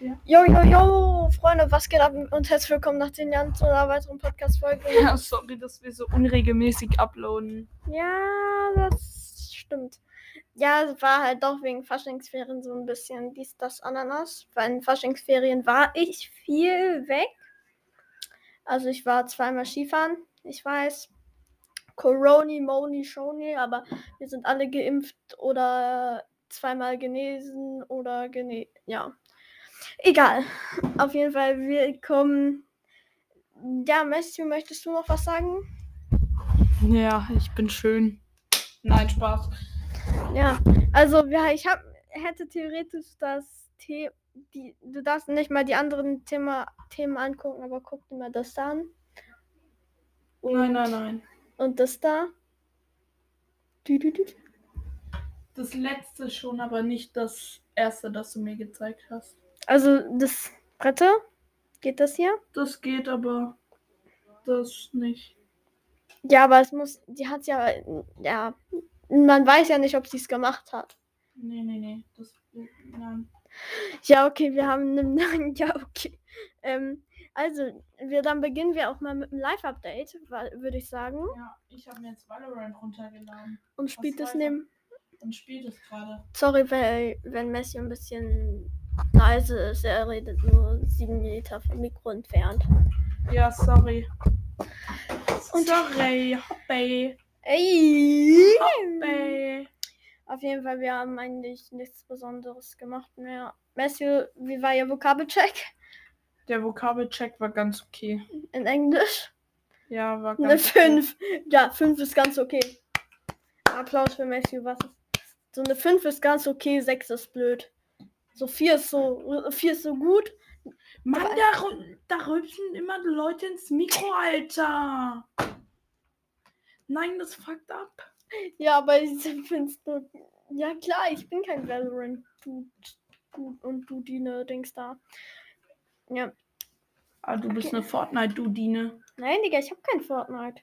Ja. Jo, jo, jo, Freunde, was geht ab und herzlich willkommen nach 10 Jahren zu einer weiteren Podcast-Folge. Ja, sorry, dass wir so unregelmäßig uploaden. Ja, das stimmt. Ja, es war halt doch wegen Faschingsferien so ein bisschen dies, das, Ananas. Weil in Faschingsferien war ich viel weg. Also ich war zweimal Skifahren, ich weiß. Coroni, Moni, Shoni, aber wir sind alle geimpft oder zweimal genesen oder gene ja. Egal. Auf jeden Fall, wir kommen. Ja, Messi, möchtest du noch was sagen? Ja, ich bin schön. Nein, Spaß. Ja, also ja, ich hab, hätte theoretisch das The die, du darfst nicht mal die anderen Thema, Themen angucken, aber guck dir mal das da an. Nein, nein, nein. Und das da. Du, du, du. Das letzte schon, aber nicht das erste, das du mir gezeigt hast. Also das dritte. Geht das hier? Das geht aber das nicht. Ja, aber es muss, die hat ja, ja, man weiß ja nicht, ob sie es gemacht hat. Nee, nee, nee. Das, nein. Ja, okay, wir haben einen, ja, okay. Ähm, also, wir, dann beginnen wir auch mal mit einem Live-Update, würde ich sagen. Ja, ich habe mir jetzt Valorant runtergeladen. Und spielt es neben. Und spielt es gerade. Sorry, weil, wenn Messi ein bisschen leise ist, er redet nur sieben Meter vom Mikro entfernt. Ja, sorry. Und sorry, hoppay, Ey! hoppay. Auf jeden Fall, wir haben eigentlich nichts Besonderes gemacht mehr. Messi, wie war Ihr Vokabelcheck Der Vokabelcheck war ganz okay. in Englisch? Ja, war Eine ganz okay. 5. Ja, 5 ist ganz okay. Applaus für Matthew, was ist? So eine 5 ist ganz okay, 6 ist blöd. So 4 ist so 4 ist so gut. Mann, da, da rülpsen immer Leute ins Mikro, Alter. Nein, das fuckt ab. Ja, aber ich find's nur. Ja klar, ich bin kein Valorant du, du und du Dine Dings da. Ja. Ah, du bist eine Fortnite-Dudine. Nein, Digga, ich hab kein Fortnite.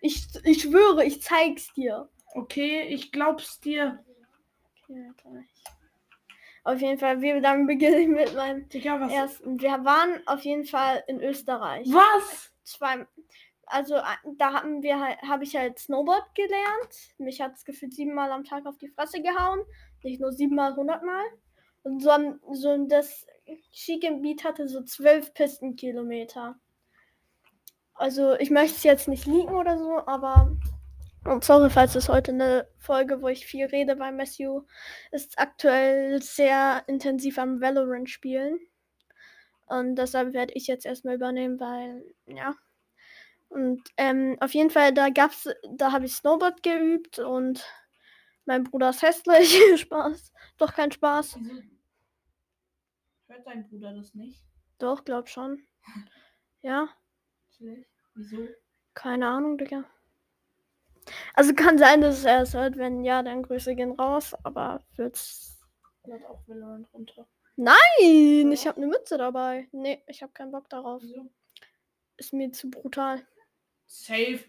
Ich, ich schwöre, ich zeig's dir. Okay, ich glaub's dir. Okay, Alter, ich- Auf jeden Fall, wir dann beginne ich mit meinem Digga, was? ersten. Wir waren auf jeden Fall in Österreich. Was? zwei, also a- da haben wir halt, habe ich halt Snowboard gelernt. Mich hat es gefühlt siebenmal am Tag auf die Fresse gehauen. Nicht nur siebenmal, hundertmal. Und so, so das Skigebiet hatte so zwölf Pistenkilometer. Also ich möchte es jetzt nicht liegen oder so, aber und sorry, falls es heute eine Folge, wo ich viel rede, weil Matthew ist aktuell sehr intensiv am Valorant spielen. Und deshalb werde ich jetzt erstmal übernehmen, weil, ja. Und ähm, auf jeden Fall, da gab's, da habe ich Snowboard geübt und mein Bruder ist hässlich. Spaß. Doch kein Spaß. Hört dein Bruder das nicht? Doch, glaub schon. Ja. Wieso? keine Ahnung, Digga. Also kann sein, dass er es hört. Wenn ja, dann Grüße gehen raus. Aber wird's. Auch Valorant runter. Nein, ich habe eine Mütze dabei. Nee, ich habe keinen Bock darauf. Wieso? Ist mir zu brutal. Safe.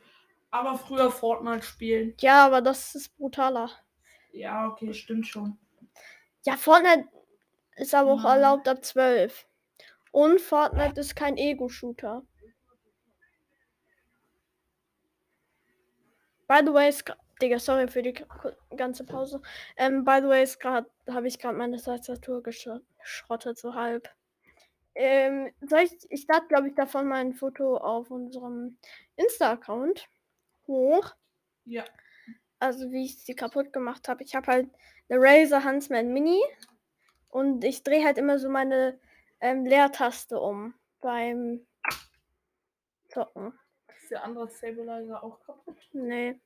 Aber früher Fortnite spielen. Ja, aber das ist brutaler. Ja, okay, stimmt schon. Ja, Fortnite ist aber auch Nein. erlaubt ab 12. Und Fortnite ist kein Ego-Shooter. By the way, ist Digga, sorry für die ganze Pause. Ähm, by the way, ist gerade, habe ich gerade meine Tastatur gesch- geschrottet, so halb. Ähm, soll ich, ich lade, glaube ich, davon mal ein Foto auf unserem Insta-Account hoch. Ja. Also, wie ich sie kaputt gemacht habe. Ich habe halt eine Razer Huntsman Mini und ich drehe halt immer so meine ähm, Leertaste um beim Zocken. Der andere Stabilizer auch kaputt? Nee.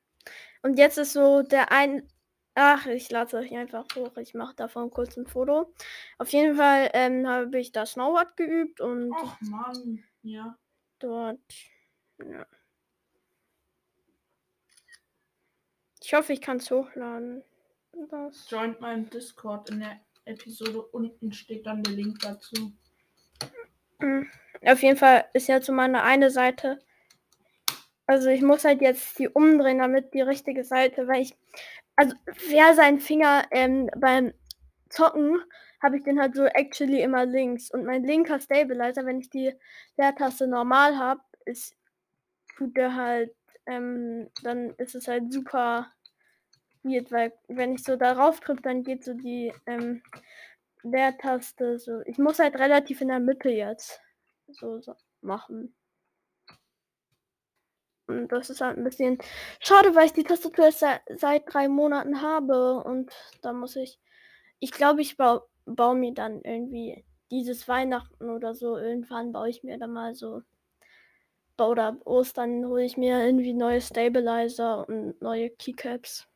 Und jetzt ist so der ein. Ach, ich lade euch einfach hoch. Ich mache davon kurz ein Foto. Auf jeden Fall ähm, habe ich da Snowboard geübt und Ach Mann. Ja. dort. Ja. Ich hoffe, ich kann es hochladen. Das. Joint meinem Discord in der Episode unten steht dann der Link dazu. Auf jeden Fall ist jetzt so meine eine Seite. Also ich muss halt jetzt die umdrehen, damit die richtige Seite, weil ich. Also wer seinen Finger ähm, beim Zocken habe ich den halt so actually immer links. Und mein linker Stabilizer, wenn ich die Leertaste normal habe, ist tut der halt, ähm, dann ist es halt super weird, weil wenn ich so darauf drücke, dann geht so die ähm, Leertaste so. Ich muss halt relativ in der Mitte jetzt so, so machen. Und das ist halt ein bisschen schade, weil ich die Tastatur seit, seit drei Monaten habe. Und da muss ich. Ich glaube, ich baue bau mir dann irgendwie dieses Weihnachten oder so. Irgendwann baue ich mir dann mal so. Oder Ostern hole ich mir irgendwie neue Stabilizer und neue Keycaps.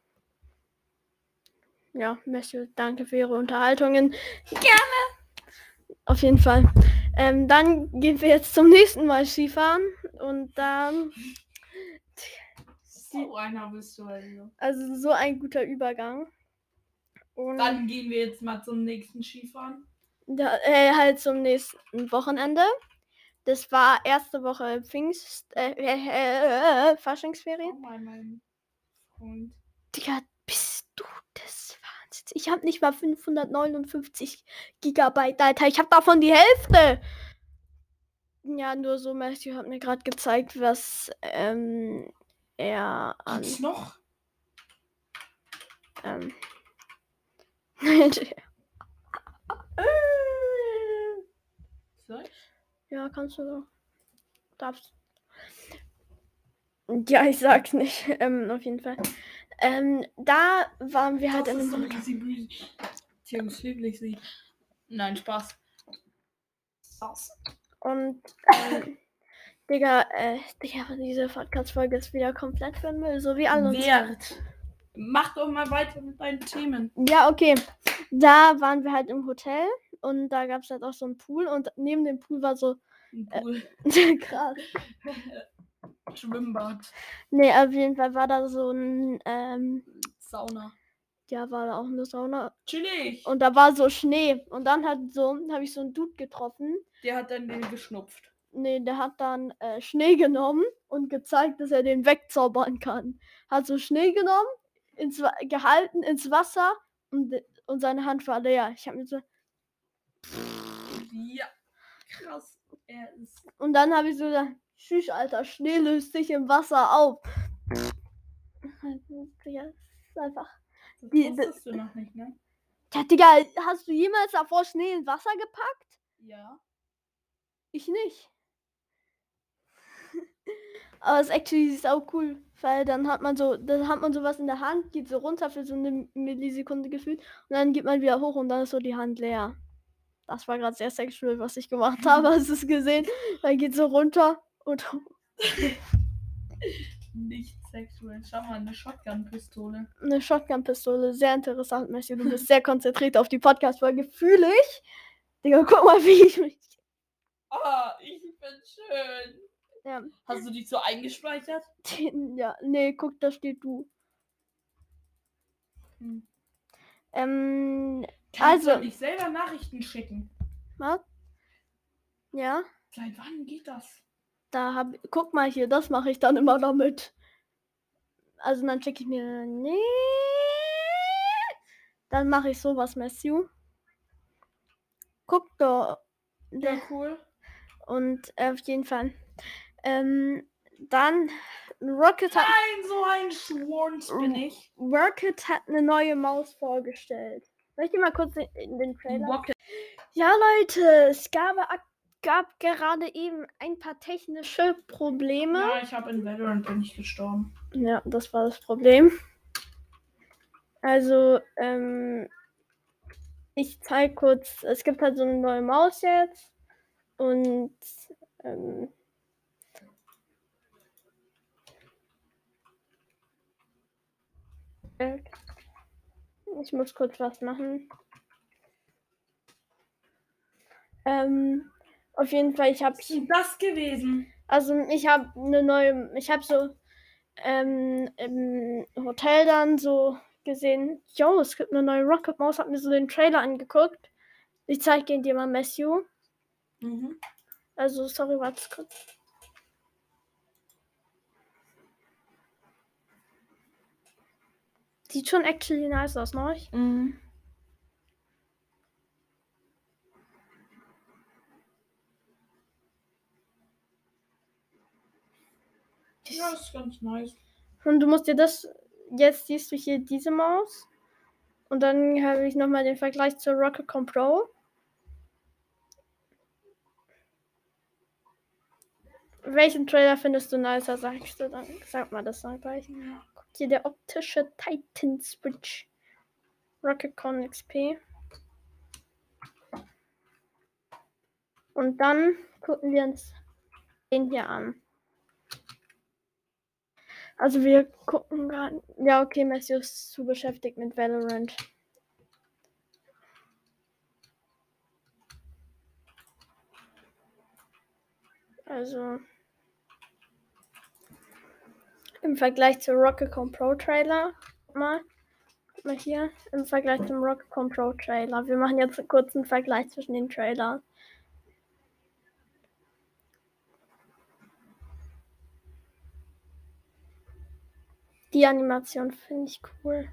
Ja, Matthew, danke für Ihre Unterhaltungen. Gerne! Auf jeden Fall. Ähm, dann gehen wir jetzt zum nächsten Mal Skifahren. Und dann. So einer bist du also. Also so ein guter Übergang. Und Dann gehen wir jetzt mal zum nächsten Skifahren. da, äh, halt zum nächsten Wochenende. Das war erste Woche Pfingst, äh, äh, äh, Faschingsferien. Oh mein, mein Freund. Digga, bist du des Wahnsinns? Ich habe nicht mal 559 Gigabyte, Alter. Ich habe davon die Hälfte. Ja, nur so, Matthew hat mir gerade gezeigt, was ähm, er an. Gibt's noch? Ähm, ich? ja, kannst du so. Darfst. Ja, ich sag's nicht. Ähm, auf jeden Fall. Ähm, da waren wir halt in einem easy breezy. Tiagus Lieblingslied. Nein, Spaß. Spaß. Und, ähm, Digga, äh, Digga, diese Podcast-Folge ist wieder komplett für den Müll, so wie alle. Wert. Mach doch mal weiter mit deinen Themen. Ja, okay. Da waren wir halt im Hotel und da gab es halt auch so einen Pool und neben dem Pool war so Ein Pool. krass. Schwimmbad. Nee, auf jeden Fall war da so ein, ähm, Sauna. ja, war da auch eine Sauna. Chillig. Und da war so Schnee. Und dann hat so, habe ich so einen Dude getroffen. Der hat dann den geschnupft. Nee, der hat dann äh, Schnee genommen und gezeigt, dass er den wegzaubern kann. Hat so Schnee genommen, ins, gehalten ins Wasser und, und seine Hand war leer. Ich habe mir so, Ja. Krass. Er ist. und dann habe ich so gesagt, tschüss, Alter, Schnee löst sich im Wasser auf. Ja, das ist einfach. Das Die- wusstest du noch nicht, ne? Ja, Digga, hast du jemals davor Schnee ins Wasser gepackt? Ja. Ich nicht. Aber es ist actually sau cool, weil dann hat man so, dann hat man sowas in der Hand, geht so runter für so eine Millisekunde gefühlt und dann geht man wieder hoch und dann ist so die Hand leer. Das war gerade sehr sexual, was ich gemacht habe, hast du es gesehen? Dann geht so runter und Nicht sexuell. Schau mal, eine Shotgun-Pistole. eine Shotgun-Pistole, sehr interessant, Messi. Du bist sehr konzentriert auf die Podcast-Folge, fühle ich. Digga, guck mal, wie ich mich. Ah, ich bin schön. Ja, Hast du die so eingespeichert? ja nee, guck, da steht du. Hm. Ähm, Kannst Also- du nicht selber Nachrichten schicken? was? Ja. Seit wann geht das? Da hab, guck mal hier, das mache ich dann immer damit. Also dann schicke ich mir, nee. Dann mache ich sowas, Matthew. Guck da. Ja, cool. Und äh, auf jeden Fall. Ähm, dann Rocket hat, Nein, so ein Schwanz bin ich. Rocket hat eine neue Maus vorgestellt. Soll ich dir mal kurz den, den Trailer? Rocket. Ja, Leute, es gab, gab gerade eben ein paar technische Probleme. Ja, ich habe in Valorant bin ich gestorben. Ja, das war das Problem. Also, ähm, ich zeige kurz, es gibt halt so eine neue Maus jetzt und ähm, ich muss kurz was machen. Ähm, auf jeden Fall, ich habe das gewesen? also ich habe eine neue, ich habe so ähm, im Hotel dann so gesehen, yo, es gibt eine neue Rocket Maus, hab mir so den Trailer angeguckt. Ich zeige ihn dir mal, Matthew. Mhm. Also, sorry, warte kurz. Sieht schon actually nice aus, ne? Mhm. Ja, das ist ganz nice. Und du musst dir das. Jetzt siehst du hier diese Maus. Und dann habe ich nochmal den Vergleich zur Rocketcom Pro. Welchen Trailer findest du nicer, sagst du dann? Sag mal das Zeichen. Hier der optische Titan Switch. Rocketcon XP. Und dann gucken wir uns den hier an. Also wir gucken gerade. Ja, okay, Messi ist zu beschäftigt mit Valorant. Also im Vergleich zu Rocketcom Pro Trailer mal, mal hier im Vergleich zum Rocketcom Pro Trailer. Wir machen jetzt kurz einen Vergleich zwischen den Trailern. Die Animation finde ich cool.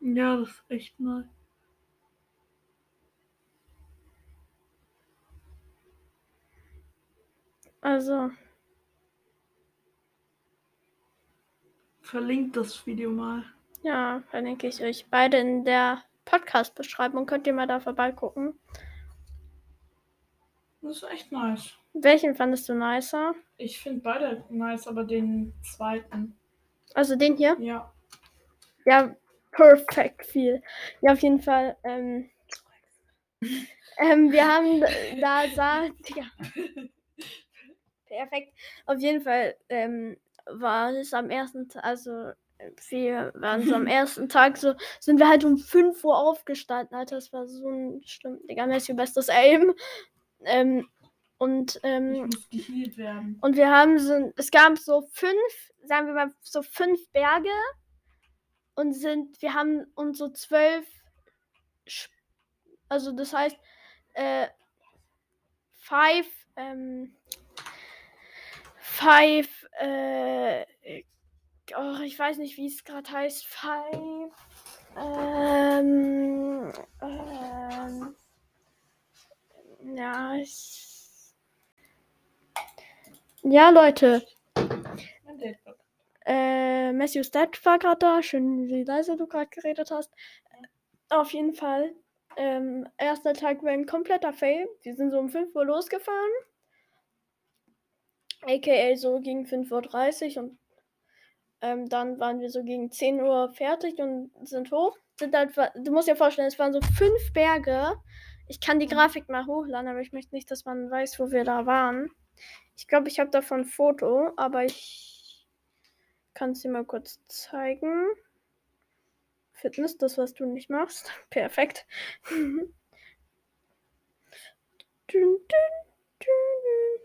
Ja, das ist echt nice. Also, Verlinkt das Video mal. ja, verlinke ich euch beide in der Podcast-Beschreibung. Könnt ihr mal da vorbeigucken. Das ist echt nice. Welchen fandest du nicer? Ich finde beide nice, aber den zweiten. Also den hier? Ja. Ja, perfekt viel. Ja, auf jeden Fall. Ähm, ähm, wir haben da sah, ja, perfekt. Auf jeden Fall ähm, war es am ersten Tag, also äh, wir waren so am ersten Tag so, sind wir halt um 5 Uhr aufgestanden, Alter, das war so ein stimmt, Digga, Messi bestes Aim. Ähm, und ähm, muss geheilt werden. und wir haben so, es gab so fünf, sagen wir mal, so fünf Berge und sind, wir haben uns so zwölf, also das heißt, äh, five, ähm, five, äh, oh, ich weiß nicht, wie es gerade heißt, five, ähm, ähm, ja, ich, ja, Leute, äh, Matthews Dad war gerade da. Schön, wie leise du gerade geredet hast. Auf jeden Fall. Ähm, erster Tag war ein kompletter Fail. Wir sind so um 5 Uhr losgefahren. AKA so gegen 5.30 Uhr und ähm, dann waren wir so gegen 10 Uhr fertig und sind hoch. Sind halt, du musst dir vorstellen, es waren so fünf Berge. Ich kann die Mhm. Grafik mal hochladen, aber ich möchte nicht, dass man weiß, wo wir da waren. Ich glaube, ich habe davon ein Foto, aber ich kann es dir mal kurz zeigen. Fitness, das, was du nicht machst. Perfekt. dün, dün, dün, dün.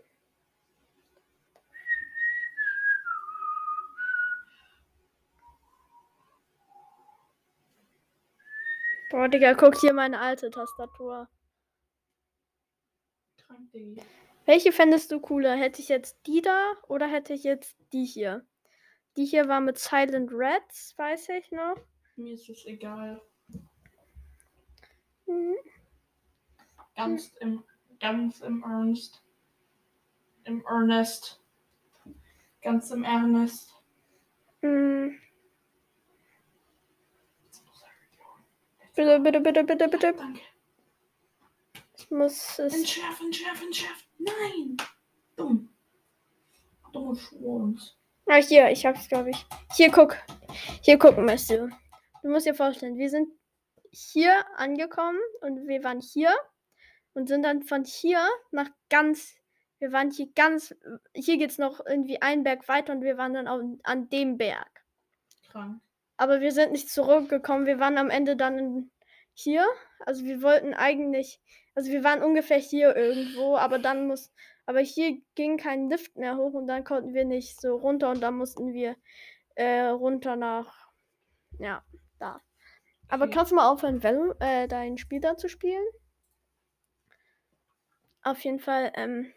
Boah, Digga, guck hier meine alte Tastatur. Welche fändest du cooler? Hätte ich jetzt die da oder hätte ich jetzt die hier? Die hier war mit Silent Reds, weiß ich noch. Mir ist es egal. Mhm. Ganz im, ganz im Ernst. Im Ernest. Ganz im Ernest. Mhm. Bitte, bitte, bitte, bitte, bitte. Danke. Ich muss es. Entschärfen, entschärfen, entschärfen. Nein. Dumm. Dumme Schwurms. Ah, hier, ich hab's, glaube ich. Hier, guck. Hier gucken, Messi. Du musst dir vorstellen, wir sind hier angekommen und wir waren hier und sind dann von hier nach ganz. Wir waren hier ganz. Hier geht's noch irgendwie einen Berg weiter und wir waren dann auf, an dem Berg. Krank. Aber wir sind nicht zurückgekommen. Wir waren am Ende dann hier. Also wir wollten eigentlich. Also wir waren ungefähr hier irgendwo, aber dann muss. Aber hier ging kein Lift mehr hoch und dann konnten wir nicht so runter und dann mussten wir äh, runter nach. Ja, da. Aber Okay. kannst du mal aufhören, Valo, äh, dein Spiel da zu spielen? Auf jeden Fall, ähm.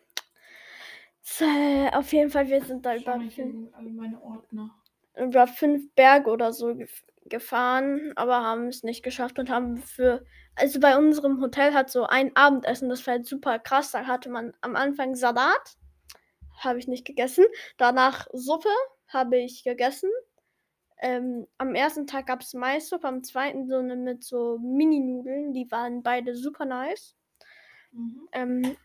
äh, Auf jeden Fall, wir sind da über meine Ordner. Über fünf Berge oder so gef gefahren, aber haben es nicht geschafft und haben für, also bei unserem Hotel hat so ein Abendessen, das war halt super krass. Da hatte man am Anfang Salat, habe ich nicht gegessen. Danach Suppe, habe ich gegessen. Ähm, am ersten Tag gab es Maissuppe, am zweiten so eine mit so Mini-Nudeln. Die waren beide super nice. Mhm. Ähm,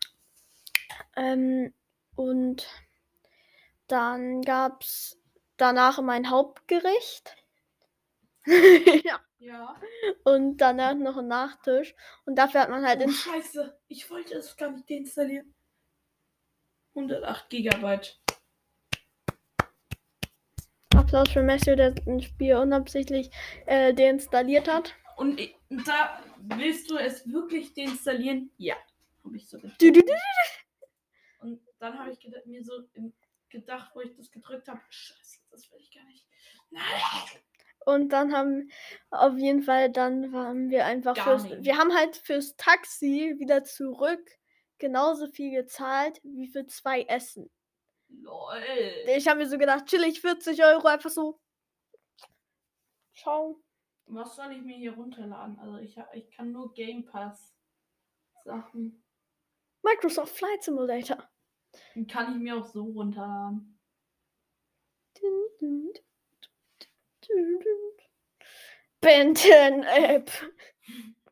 ähm, und dann gab es danach mein Hauptgericht. ja. Ja. Und danach noch ein Nachtisch. Und dafür hat man halt Oh, scheiße. Ich wollte es gar nicht deinstallieren. 108 Gigabyte. Applaus für Matthew, der ein Spiel unabsichtlich äh, deinstalliert hat. Und ich, da willst du es wirklich deinstallieren? Ja. Habe ich so gedacht. Du, du, du. Und dann habe ich mir so im- gedacht, wo ich das gedrückt habe, scheiße, das will ich gar nicht. Nein. Und dann haben auf jeden Fall, dann waren wir einfach Gar fürs, nicht. wir haben halt fürs Taxi wieder zurück genauso viel gezahlt wie für zwei Essen. Lol. Ich habe mir so gedacht, chillig 40 Euro, einfach so. Ciao. Was soll ich mir hier runterladen? Also ich, ich kann nur Game Pass Sachen. Microsoft Flight Simulator. Den kann ich mir auch so runterladen. Ben 10 App.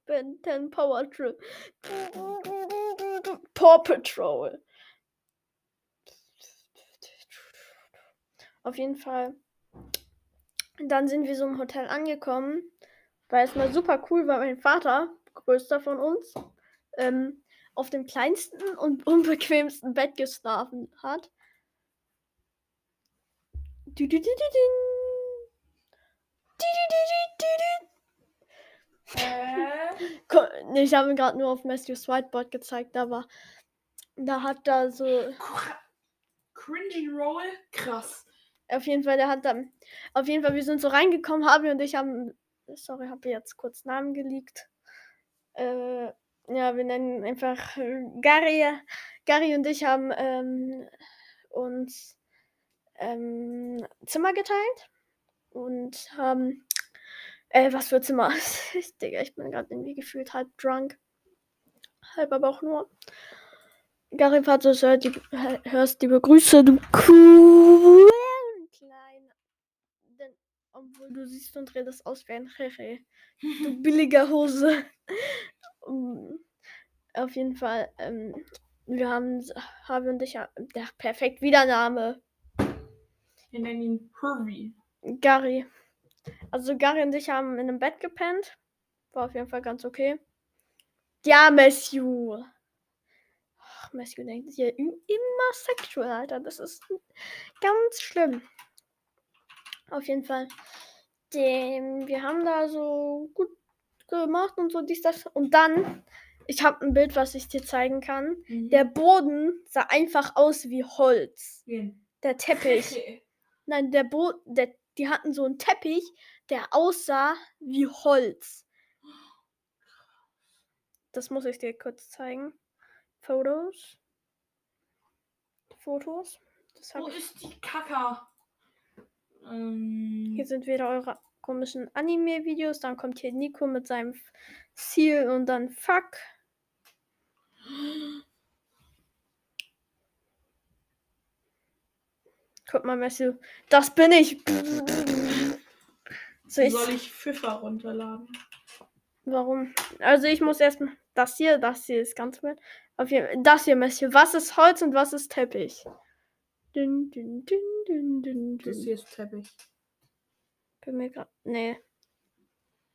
Ben 10 Power Trip. Paw Patrol. Auf jeden Fall. Dann sind wir so im Hotel angekommen. War erstmal super cool, weil mein Vater, größter von uns, ähm, auf dem kleinsten und unbequemsten Bett geschlafen hat. Du, du, du, du, du. Du, du, du, du, du, du. Äh, Ko- nee, Ich habe gerade nur auf Matthews Whiteboard gezeigt, aber da hat da so, Cringy Roll? Krass. auf jeden Fall, der hat dann, auf jeden Fall, wir sind so reingekommen, Habi und ich haben, sorry, habe jetzt kurz Namen geleakt. Äh, ja, wir nennen ihn einfach Gary. Gary und ich haben ähm, uns ähm, Zimmer geteilt und haben, äh, was für Zimmer? ich, Digga, ich bin gerade irgendwie gefühlt halb drunk. Halb aber auch nur. Gary Vater, hört die, hörst liebe Grüße, du cool klein. Denn, obwohl du siehst und redest aus wie ein Hehe. Du billiger Hose. Um, Auf jeden Fall, ähm, wir haben, Harvey und ich, ja, der perfekt Wiedername. Wir nennen ihn Hervey. Gary. Also Gary und ich haben in einem Bett gepennt. War auf jeden Fall ganz okay. Ja, Matthew. Ach, Matthew denkt hier immer sexual, Alter. Das ist ganz schlimm. Auf jeden Fall. Dem, wir haben da so gut gemacht und so dies, das. Und dann, ich habe ein Bild, was ich dir zeigen kann. Mhm. Der Boden sah einfach aus wie Holz. Wen? Der Teppich. Nein, der Bo der, die hatten so einen Teppich, der aussah wie Holz. Das muss ich dir kurz zeigen. Fotos. Fotos. Wo ich. ist die Kaka? Ähm, Hier sind wieder eure komischen Anime-Videos. Dann kommt hier Nico mit seinem Ziel und dann Fuck. Guck mal, Messi. Das bin ich. So, ich soll ich Pfiffer runterladen? Warum? Also ich muss erstmal. Das hier, das hier ist ganz wild. Auf jeden Das hier, Messi. Was ist Holz und was ist Teppich? Dün, dün, dün, Das hier ist Teppich. Bin mir grad. Nee.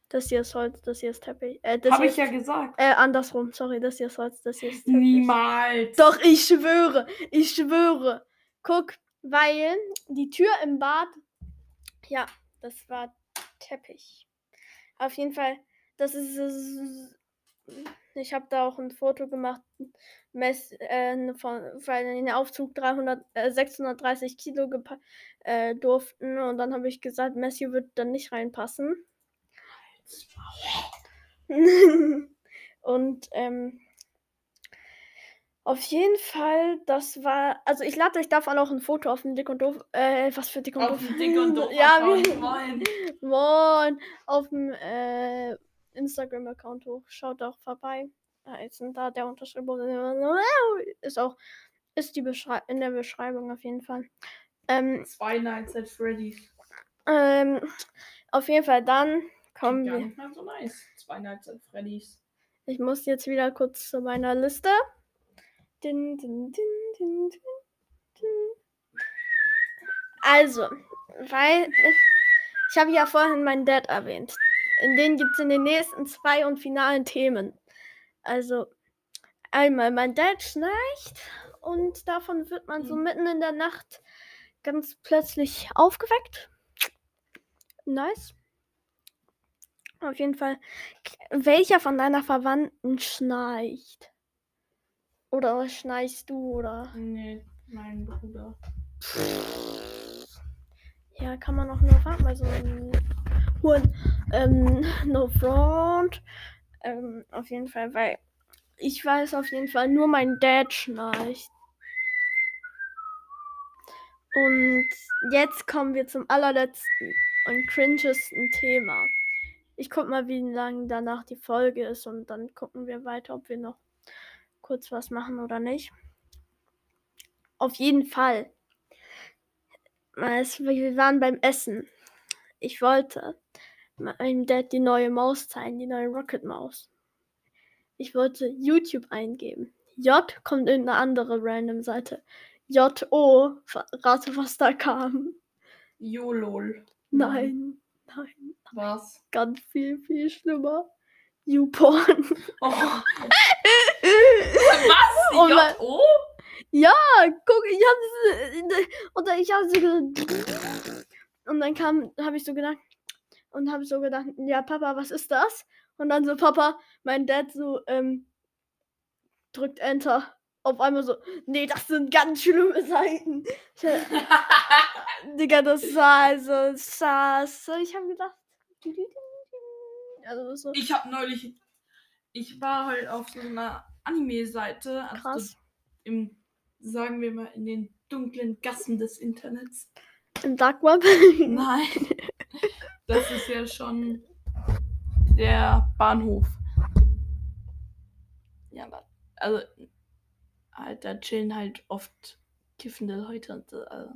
Das hier ist Holz, das hier ist Teppich. Äh, das Habe ich ja gesagt. äh, andersrum. Sorry, das hier ist Holz, das hier ist Teppich. Niemals. Doch, ich schwöre. Ich schwöre. Guck, weil die Tür im Bad. Ja, das war Teppich. Auf jeden Fall, das ist. Ich habe da auch ein Foto gemacht. Mess, äh, von, weil in den Aufzug 300, äh, 630 Kilo äh, durften. Und dann habe ich gesagt, Messi wird dann nicht reinpassen. und ähm, auf jeden Fall, das war. Also ich lade euch davon auch ein Foto auf dem Dick und Doof. Äh, was für Dick und Auf Doof? dem Dick und Doof. ja, wie, Moin. Moin. Auf dem äh, Instagram-Account hoch. Schaut auch vorbei. Da ist da der Unterschrift. Ist auch. Ist die Beschrei in der Beschreibung auf jeden Fall. Ähm, Zwei Nights at Freddy's. ähm, auf jeden Fall dann kommen Gar wir. nicht mal so nice. Zwei Nights at Freddy's. Ich muss jetzt wieder kurz zu meiner Liste. Din, din, din. Also, weil ich habe ja vorhin meinen Dad erwähnt. In denen gibt es in den nächsten zwei und finalen Themen. Also, einmal mein Dad schnarcht und davon wird man so Mhm. mitten in der Nacht ganz plötzlich aufgeweckt. Nice. Auf jeden Fall. Welcher von deiner Verwandten schnarcht? Oder schnarchst du oder? Nee, mein Bruder. Ja, kann man auch nur fragen, mal so einen hohen ähm, No Front. Ähm, auf jeden Fall, weil ich weiß auf jeden Fall, nur mein Dad schnarcht. Und jetzt kommen wir zum allerletzten und cringesten Thema. Ich guck mal, wie lang danach die Folge ist und dann gucken wir weiter, ob wir noch kurz was machen oder nicht. Auf jeden Fall. Es, wir waren beim Essen. Ich wollte meinem Dad die neue Maus zeigen, die neue Rocket Maus. Ich wollte YouTube eingeben. J kommt irgendeine andere random Seite. J-O. Rate, was da kam. YOLOL. Nein, nein, Was? ganz viel, viel schlimmer. YouPorn. Oh. Was? Oh mein- J.O.? Ja, guck, ich hab und dann ich hab so und dann kam, habe ich so gedacht und habe so gedacht, ja Papa, was ist das? Und dann so Papa, mein Dad so ähm, drückt Enter. Auf einmal so, nee, das sind ganz schlimme Seiten. Ich, Digga, das war also saß. Ich habe gedacht, also so Ich habe neulich, ich war halt auf so einer Anime-Seite, also im, sagen wir mal, in den dunklen Gassen des Internets. Im Dark Web. Nein, das ist ja schon der Bahnhof. Ja, aber, also, halt, da chillen halt oft kiffende Leute und so. Also.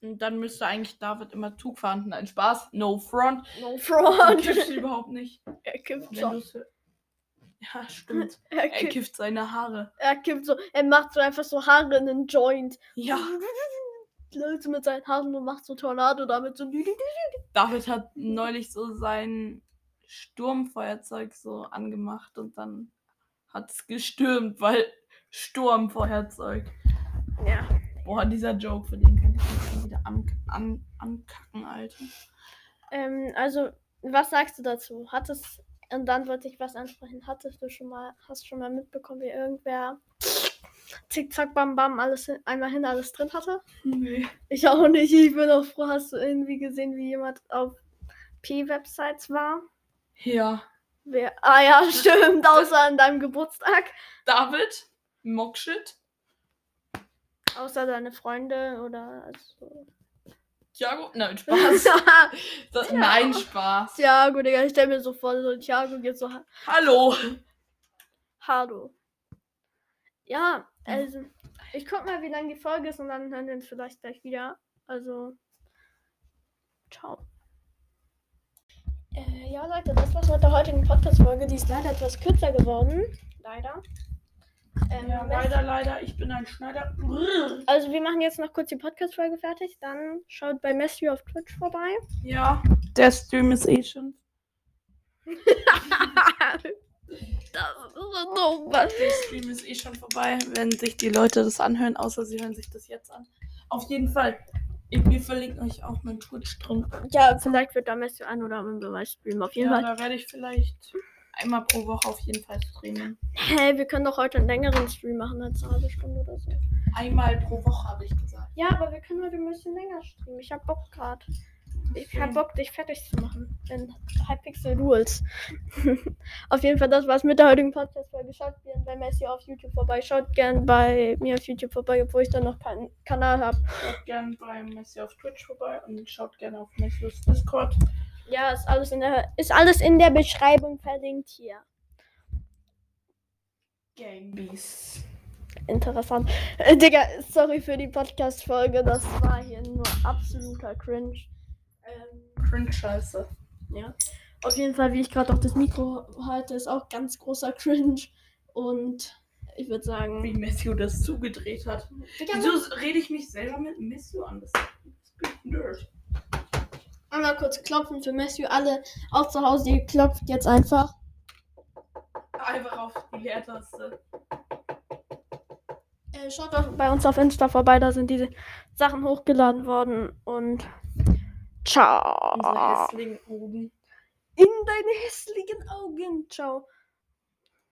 Und dann müsste eigentlich David immer Zug fahren. Nein, Spaß, no front. No Du front. kiffst überhaupt nicht. Er du's hör- ja, stimmt. Er Er kifft seine Haare. er kippt so. Er macht so einfach so Haare in einen Joint. Ja, Leute mit seinen Haaren und macht so Tornado damit so. David hat neulich so sein Sturmfeuerzeug so angemacht und dann hat es gestürmt, weil Sturmfeuerzeug. Ja. Boah, dieser Joke, für den könnte ich mich wieder an, an, ankacken, Alter. Ähm, also, was sagst du dazu? Hattest. Und dann wollte ich was ansprechen. Hattest du schon mal, hast schon mal mitbekommen, wie irgendwer Zickzack, Bam, Bam, alles hin, einmal hin, alles drin hatte? Nee. Ich auch nicht. Ich bin auch froh. Hast du irgendwie gesehen, wie jemand auf P-Websites war? Ja. Wer? Ah ja, stimmt. Außer an deinem Geburtstag. David? Mockshit? Außer deine Freunde oder also. Thiago? Nein, Spaß. Das, Nein, Spaß. Thiago, Digga, ich stell mir so vor, so Thiago geht so ha- Hallo. Hallo. Ja, also, ich guck mal, wie lang die Folge ist und dann hören wir uns vielleicht gleich wieder. Also, ciao. Äh, ja, Leute, das war's mit der heutigen Podcast-Folge. Die ist leider etwas kürzer geworden. Leider. Ähm, Ja, leider, leider, ich bin ein Schneider. Also, wir machen jetzt noch kurz die Podcast-Folge fertig. Dann schaut bei Messi auf Twitch vorbei. Ja, der Stream ist eh schon. das ist so dumm. Was? Der Stream ist eh schon vorbei, wenn sich die Leute das anhören, außer sie hören sich das jetzt an. Auf jeden Fall. Ich, wir verlinken euch auch mein Twitch drin. Ja, vielleicht wird da Messi ein oder andere mal streamen. Auf jeden Ja, Fall. da werde ich vielleicht einmal pro Woche auf jeden Fall streamen. Hä, wir können doch heute einen längeren Stream machen als eine halbe Stunde oder so. Einmal pro Woche, habe ich gesagt. Ja, aber wir können heute ein bisschen länger streamen. Ich hab Bock gerade. Ich hab Bock, dich fertig zu machen. In Hypixel Rules. auf jeden Fall, das war's mit der heutigen Podcast-Folge. Schaut gerne bei Messi auf YouTube vorbei. Schaut gerne bei mir auf YouTube vorbei, obwohl ich dann noch keinen Kanal habe. Schaut gerne bei Messi auf Twitch vorbei und schaut gerne auf Messis Discord. Ja, ist alles in der, ist alles in der Beschreibung verlinkt hier. Gangbees. interessant. Äh, Digga, sorry für die Podcast-Folge. Das war hier nur absoluter Cringe. Ähm, Cringe-Scheiße. ja. Auf jeden Fall, wie ich gerade auch das Mikro halte, ist auch ganz großer Cringe. Und ich würde sagen. Wie Matthew das zugedreht hat. Digga, Wieso rede ich mich selber mit Matthew an? Das ist Nerd. Einmal kurz klopfen für Matthew. Alle auch zu Hause, ihr klopft jetzt einfach. Einfach auf die Leertaste. Äh, schaut doch bei uns auf Insta vorbei, da sind diese Sachen hochgeladen worden. Und ciao. Unsere hässlichen Augen. In deine hässlichen Augen. Ciao.